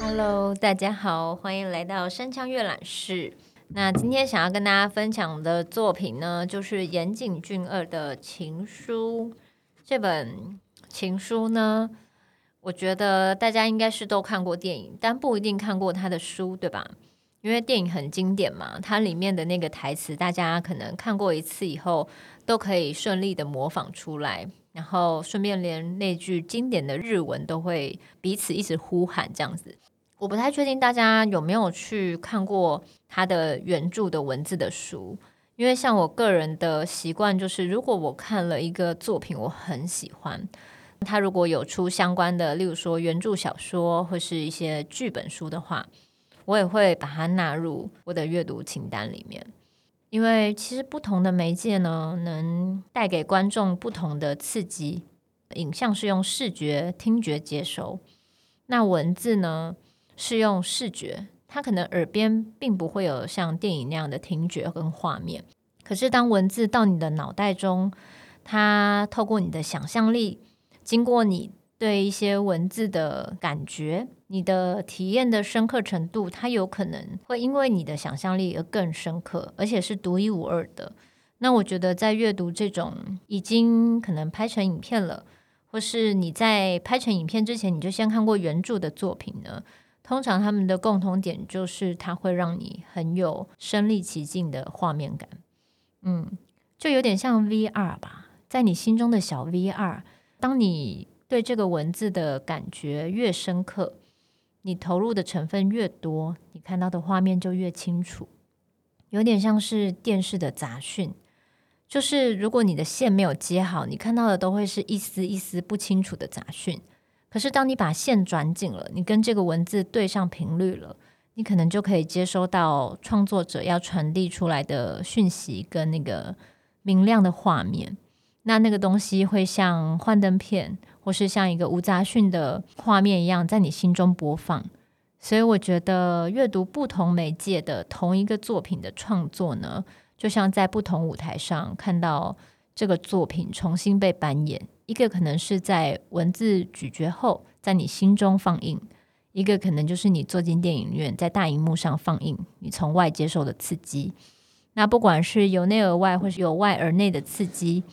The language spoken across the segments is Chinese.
Hello，大家好，欢迎来到山羌阅览室。那今天想要跟大家分享的作品呢，就是岩井俊二的《情书》。这本《情书》呢，我觉得大家应该是都看过电影，但不一定看过他的书，对吧？因为电影很经典嘛，它里面的那个台词，大家可能看过一次以后，都可以顺利的模仿出来，然后顺便连那句经典的日文都会彼此一直呼喊这样子。我不太确定大家有没有去看过他的原著的文字的书，因为像我个人的习惯就是，如果我看了一个作品，我很喜欢，他如果有出相关的，例如说原著小说或是一些剧本书的话。我也会把它纳入我的阅读清单里面，因为其实不同的媒介呢，能带给观众不同的刺激。影像是用视觉、听觉接收，那文字呢是用视觉，它可能耳边并不会有像电影那样的听觉跟画面。可是当文字到你的脑袋中，它透过你的想象力，经过你。对一些文字的感觉，你的体验的深刻程度，它有可能会因为你的想象力而更深刻，而且是独一无二的。那我觉得，在阅读这种已经可能拍成影片了，或是你在拍成影片之前你就先看过原著的作品呢，通常他们的共同点就是它会让你很有身临其境的画面感。嗯，就有点像 VR 吧，在你心中的小 VR，当你。对这个文字的感觉越深刻，你投入的成分越多，你看到的画面就越清楚。有点像是电视的杂讯，就是如果你的线没有接好，你看到的都会是一丝一丝不清楚的杂讯。可是当你把线转紧了，你跟这个文字对上频率了，你可能就可以接收到创作者要传递出来的讯息跟那个明亮的画面。那那个东西会像幻灯片。或是像一个无杂讯的画面一样，在你心中播放。所以我觉得阅读不同媒介的同一个作品的创作呢，就像在不同舞台上看到这个作品重新被扮演。一个可能是在文字咀嚼后，在你心中放映；一个可能就是你坐进电影院，在大荧幕上放映，你从外接受的刺激。那不管是由内而外，或是由外而内的刺激。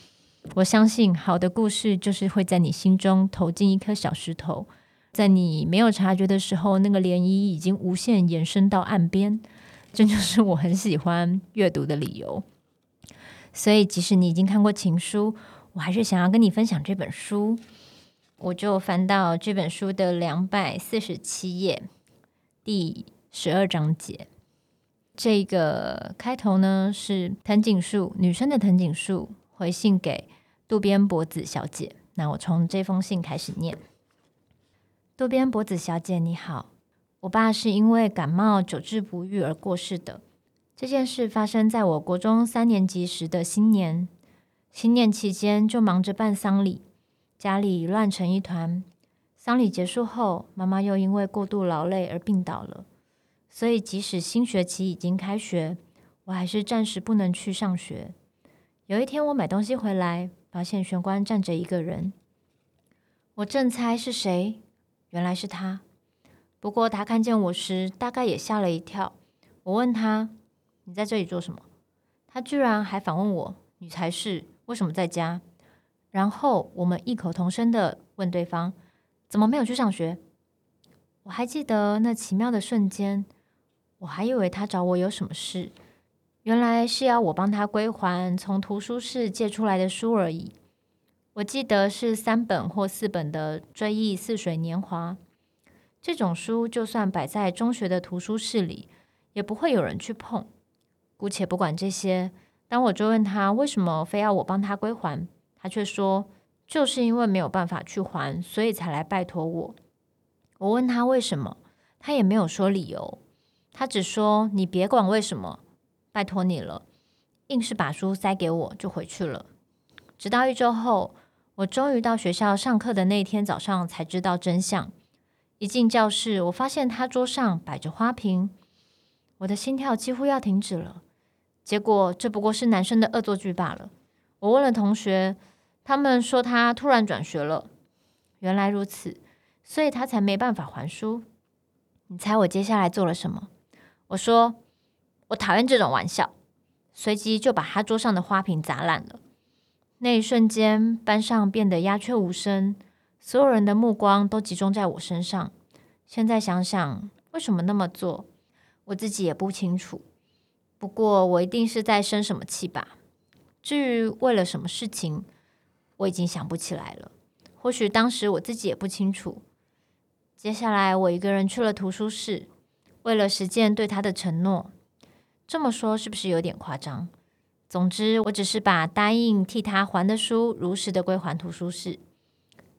我相信，好的故事就是会在你心中投进一颗小石头，在你没有察觉的时候，那个涟漪已经无限延伸到岸边。这就是我很喜欢阅读的理由。所以，即使你已经看过《情书》，我还是想要跟你分享这本书。我就翻到这本书的两百四十七页，第十二章节。这个开头呢，是藤井树，女生的藤井树。回信给渡边博子小姐。那我从这封信开始念。渡边博子小姐，你好，我爸是因为感冒久治不愈而过世的。这件事发生在我国中三年级时的新年。新年期间就忙着办丧礼，家里乱成一团。丧礼结束后，妈妈又因为过度劳累而病倒了。所以即使新学期已经开学，我还是暂时不能去上学。有一天，我买东西回来，发现玄关站着一个人。我正猜是谁，原来是他。不过他看见我时，大概也吓了一跳。我问他：“你在这里做什么？”他居然还反问我：“你才是，为什么在家？”然后我们异口同声地问对方：“怎么没有去上学？”我还记得那奇妙的瞬间，我还以为他找我有什么事。原来是要我帮他归还从图书室借出来的书而已。我记得是三本或四本的《追忆似水年华》。这种书就算摆在中学的图书室里，也不会有人去碰。姑且不管这些，当我追问他为什么非要我帮他归还，他却说就是因为没有办法去还，所以才来拜托我。我问他为什么，他也没有说理由，他只说你别管为什么。拜托你了，硬是把书塞给我就回去了。直到一周后，我终于到学校上课的那一天早上才知道真相。一进教室，我发现他桌上摆着花瓶。我的心跳几乎要停止了。结果这不过是男生的恶作剧罢了。我问了同学，他们说他突然转学了。原来如此，所以他才没办法还书。你猜我接下来做了什么？我说我讨厌这种玩笑，随即就把他桌上的花瓶砸烂了。那一瞬间，班上变得鸦雀无声，所有人的目光都集中在我身上。现在想想，为什么那么做，我自己也不清楚。不过，我一定是在生什么气吧。至于为了什么事情，我已经想不起来了。或许当时我自己也不清楚。接下来，我一个人去了图书室，为了实践对他的承诺。这么说是不是有点夸张？总之，我只是把答应替他还的书如实的归还图书室。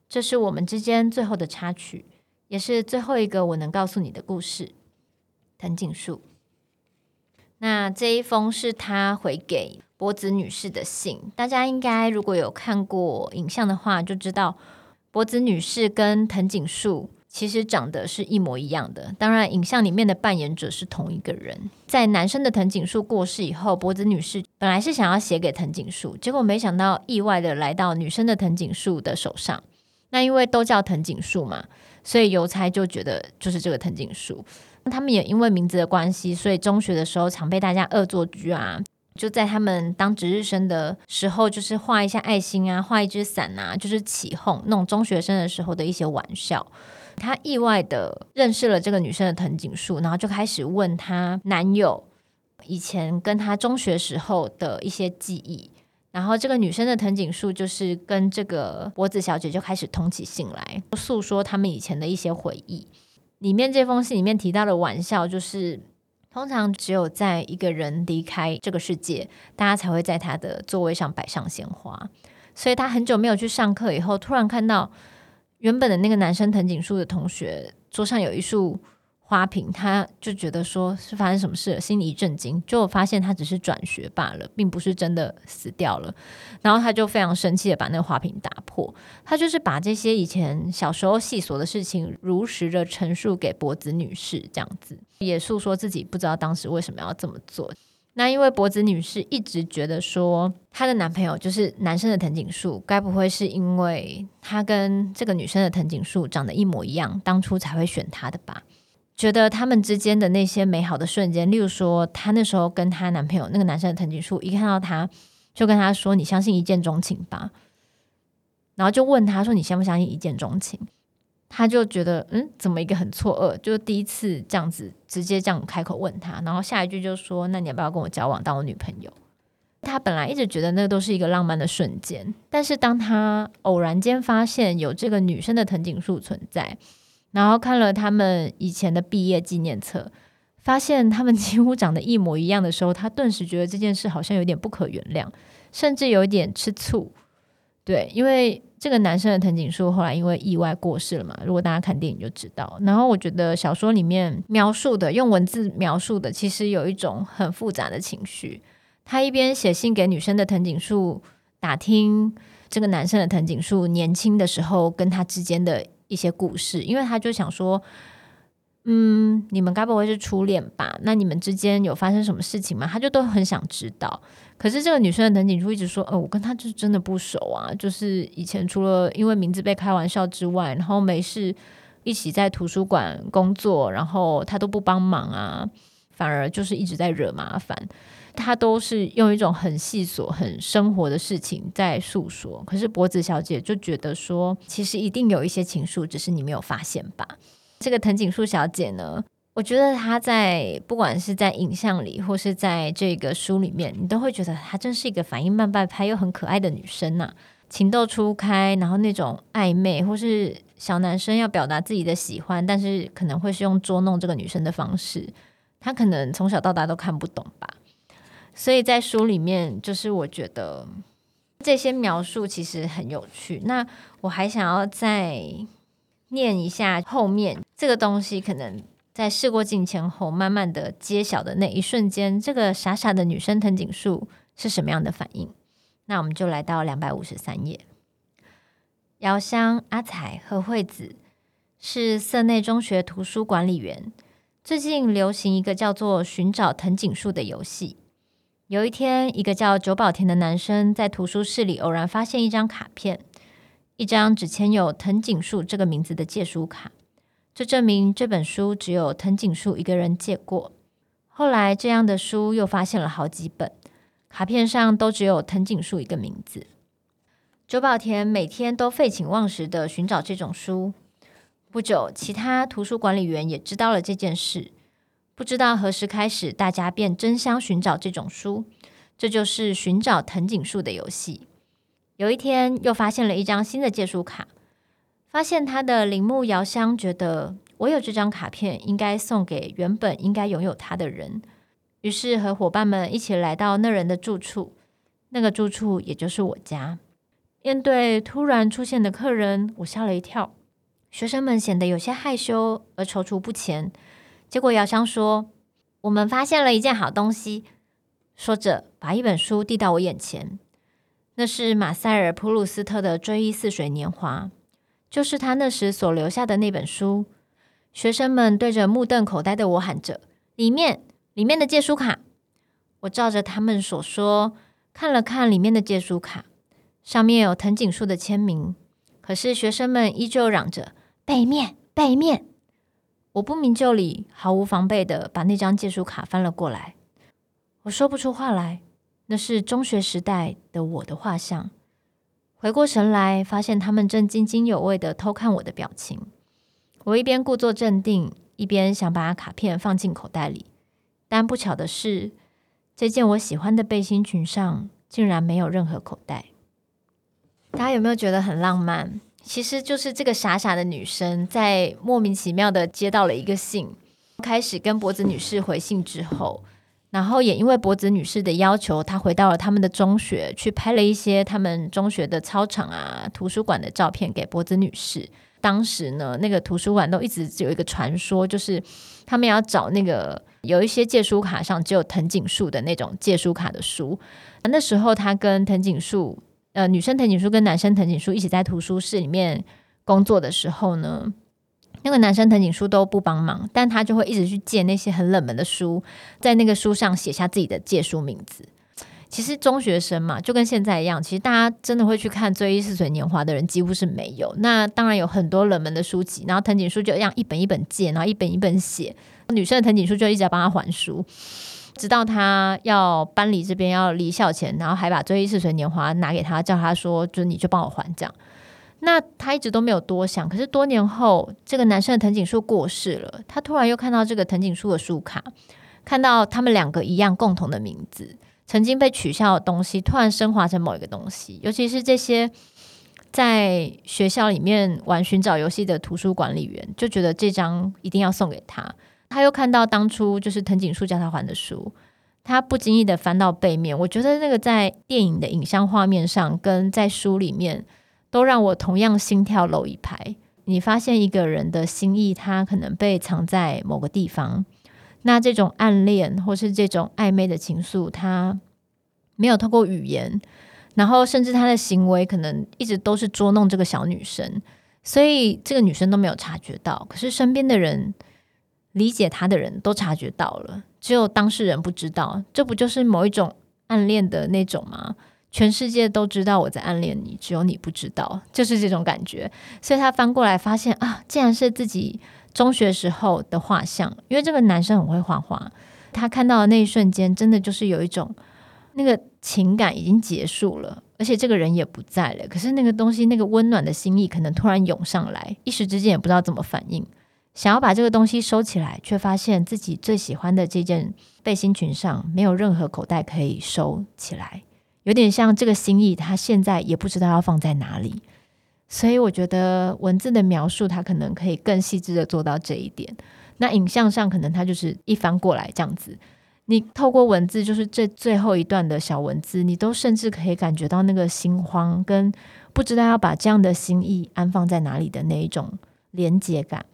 这是我们之间最后的插曲，也是最后一个我能告诉你的故事。藤井树。那这一封是他回给柏子女士的信，大家应该如果有看过影像的话，就知道柏子女士跟藤井树其实长得是一模一样的。当然，影像里面的扮演者是同一个人。在男生的藤井树过世以后，柏子女士本来是想要写给藤井树，结果没想到意外的来到女生的藤井树的手上。那因为都叫藤井树嘛，所以邮差就觉得就是这个藤井树。那他们也因为名字的关系，所以中学的时候常被大家恶作剧啊。就在他们当值日生的时候，就是画一下爱心啊，画一只伞啊，就是起哄那种中学生的时候的一些玩笑。他意外的认识了这个女生的藤井树，然后就开始问她男友以前跟她中学时候的一些记忆。然后这个女生的藤井树就是跟这个脖子小姐就开始通起信来，诉说他们以前的一些回忆。里面这封信里面提到的玩笑，就是通常只有在一个人离开这个世界，大家才会在他的座位上摆上鲜花。所以他很久没有去上课以后，突然看到原本的那个男生藤井树的同学桌上有一束。花瓶，他就觉得说是发生什么事了，心里一震惊，就发现他只是转学罢了，并不是真的死掉了。然后他就非常生气的把那个花瓶打破。他就是把这些以前小时候细琐的事情如实的陈述给柏子女士，这样子也诉说自己不知道当时为什么要这么做。那因为柏子女士一直觉得说她的男朋友就是男生的藤井树，该不会是因为他跟这个女生的藤井树长得一模一样，当初才会选他的吧？觉得他们之间的那些美好的瞬间，例如说，她那时候跟她男朋友那个男生的藤井树，一看到他就跟他说：“你相信一见钟情吧？”然后就问他说：“你相不相信一见钟情？”他就觉得嗯，怎么一个很错愕，就第一次这样子直接这样开口问他，然后下一句就说：“那你要不要跟我交往，当我女朋友？”他本来一直觉得那都是一个浪漫的瞬间，但是当他偶然间发现有这个女生的藤井树存在。然后看了他们以前的毕业纪念册，发现他们几乎长得一模一样的时候，他顿时觉得这件事好像有点不可原谅，甚至有点吃醋。对，因为这个男生的藤井树后来因为意外过世了嘛，如果大家看电影就知道。然后我觉得小说里面描述的，用文字描述的，其实有一种很复杂的情绪。他一边写信给女生的藤井树，打听这个男生的藤井树年轻的时候跟他之间的。一些故事，因为他就想说，嗯，你们该不会是初恋吧？那你们之间有发生什么事情吗？他就都很想知道。可是这个女生的藤井树一直说，呃，我跟他就是真的不熟啊，就是以前除了因为名字被开玩笑之外，然后没事一起在图书馆工作，然后他都不帮忙啊，反而就是一直在惹麻烦。他都是用一种很细琐、很生活的事情在诉说，可是脖子小姐就觉得说，其实一定有一些情愫，只是你没有发现吧。这个藤井树小姐呢，我觉得她在不管是在影像里，或是在这个书里面，你都会觉得她真是一个反应慢半拍又很可爱的女生呐、情窦初开，然后那种暧昧，或是小男生要表达自己的喜欢，但是可能会是用捉弄这个女生的方式，他可能从小到大都看不懂吧。所以在书里面，就是我觉得这些描述其实很有趣。那我还想要再念一下后面这个东西，可能在事过境迁后，慢慢的揭晓的那一瞬间，这个傻傻的女生藤井树是什么样的反应？那我们就来到两百五十三页。遥香、阿彩和惠子是色内中学图书管理员。最近流行一个叫做“寻找藤井树”的游戏。有一天，一个叫久保田的男生在图书室里偶然发现一张卡片，一张只签有藤井树这个名字的借书卡。这证明这本书只有藤井树一个人借过。后来，这样的书又发现了好几本，卡片上都只有藤井树一个名字。久保田每天都废寝忘食地寻找这种书。不久，其他图书管理员也知道了这件事。不知道何时开始，大家便争相寻找这种书。这就是寻找藤井树的游戏。有一天，又发现了一张新的借书卡，发现他的铃木遥香觉得我有这张卡片，应该送给原本应该拥有它的人。于是和伙伴们一起来到那人的住处，那个住处也就是我家。面对突然出现的客人，我吓了一跳。学生们显得有些害羞而踌躇不前。结果遥香说：“我们发现了一件好东西。”说着，把一本书递到我眼前。那是马塞尔·普鲁斯特的《追忆似水年华》，就是他那时所留下的那本书。学生们对着目瞪口呆的我喊着：“里面，里面的借书卡！”我照着他们所说，看了看里面的借书卡，上面有藤井树的签名。可是学生们依旧嚷着。背面，背面！我不明就里，毫无防备的把那张借书卡翻了过来。我说不出话来，那是中学时代的我的画像。回过神来，发现他们正津津有味的偷看我的表情。我一边故作镇定，一边想把卡片放进口袋里。但不巧的是，这件我喜欢的背心裙上竟然没有任何口袋。大家有没有觉得很浪漫？其实就是这个傻傻的女生，在莫名其妙的接到了一个信，开始跟柏子女士回信之后，然后也因为柏子女士的要求，她回到了他们的中学，去拍了一些他们中学的操场啊、图书馆的照片给柏子女士。当时呢，那个图书馆都一直有一个传说，就是他们要找那个有一些借书卡上只有藤井树的那种借书卡的书。那时候他跟藤井树。呃，女生藤井树跟男生藤井树一起在图书室里面工作的时候呢，那个男生藤井树都不帮忙，但他就会一直去借那些很冷门的书，在那个书上写下自己的借书名字。其实中学生嘛，就跟现在一样，其实大家真的会去看《追忆似水年华》的人几乎是没有。那当然有很多冷门的书籍，然后藤井树就这样一本一本借，然后一本一本写。女生的藤井树就一直要帮他还书。直到他要搬离这边，要离校前，然后还把《追忆似水年华》拿给他，叫他说：“就你就帮我还这样。”那他一直都没有多想。可是多年后，这个男生的藤井树过世了，他突然又看到这个藤井树的书卡，看到他们两个一样共同的名字，曾经被取笑的东西突然升华成某一个东西。尤其是这些在学校里面玩寻找游戏的图书管理员，就觉得这张一定要送给他。他又看到当初就是藤井树叫他还的书，他不经意的翻到背面，我觉得那个在电影的影像画面上跟在书里面都让我同样心跳漏一拍。你发现一个人的心意，他可能被藏在某个地方，那这种暗恋或是这种暧昧的情愫，他没有透过语言，然后甚至他的行为可能一直都是捉弄这个小女生，所以这个女生都没有察觉到，可是身边的人。理解他的人都察觉到了，只有当事人不知道。这不就是某一种暗恋的那种吗？全世界都知道我在暗恋你，只有你不知道，就是这种感觉。所以他翻过来发现啊，竟然是自己中学时候的画像。因为这个男生很会画画，他看到的那一瞬间，真的就是有一种那个情感已经结束了，而且这个人也不在了。可是那个东西，那个温暖的心意，可能突然涌上来，一时之间也不知道怎么反应。想要把这个东西收起来，却发现自己最喜欢的这件背心裙上没有任何口袋可以收起来，有点像这个心意，他现在也不知道要放在哪里。所以我觉得文字的描述，它可能可以更细致的做到这一点。那影像上，可能它就是一翻过来这样子。你透过文字，就是这最后一段的小文字，你都甚至可以感觉到那个心慌，跟不知道要把这样的心意安放在哪里的那一种连接感。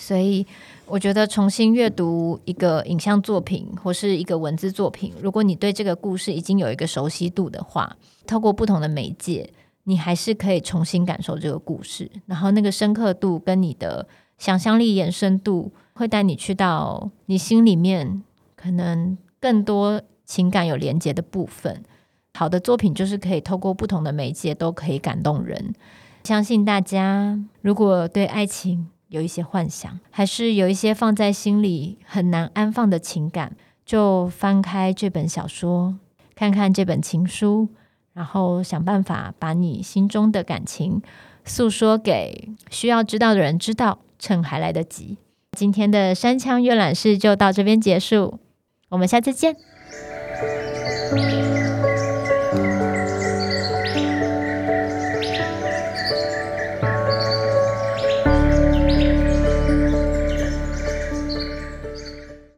所以，我觉得重新阅读一个影像作品或是一个文字作品，如果你对这个故事已经有一个熟悉度的话，透过不同的媒介，你还是可以重新感受这个故事。然后，那个深刻度跟你的想象力延伸度会带你去到你心里面可能更多情感有连接的部分。好的作品就是可以透过不同的媒介都可以感动人。相信大家如果对爱情有一些幻想，还是有一些放在心里很难安放的情感，就翻开这本小说，看看这本情书，然后想办法把你心中的感情诉说给需要知道的人知道，趁还来得及。今天的山羌阅览室就到这边结束，我们下次见。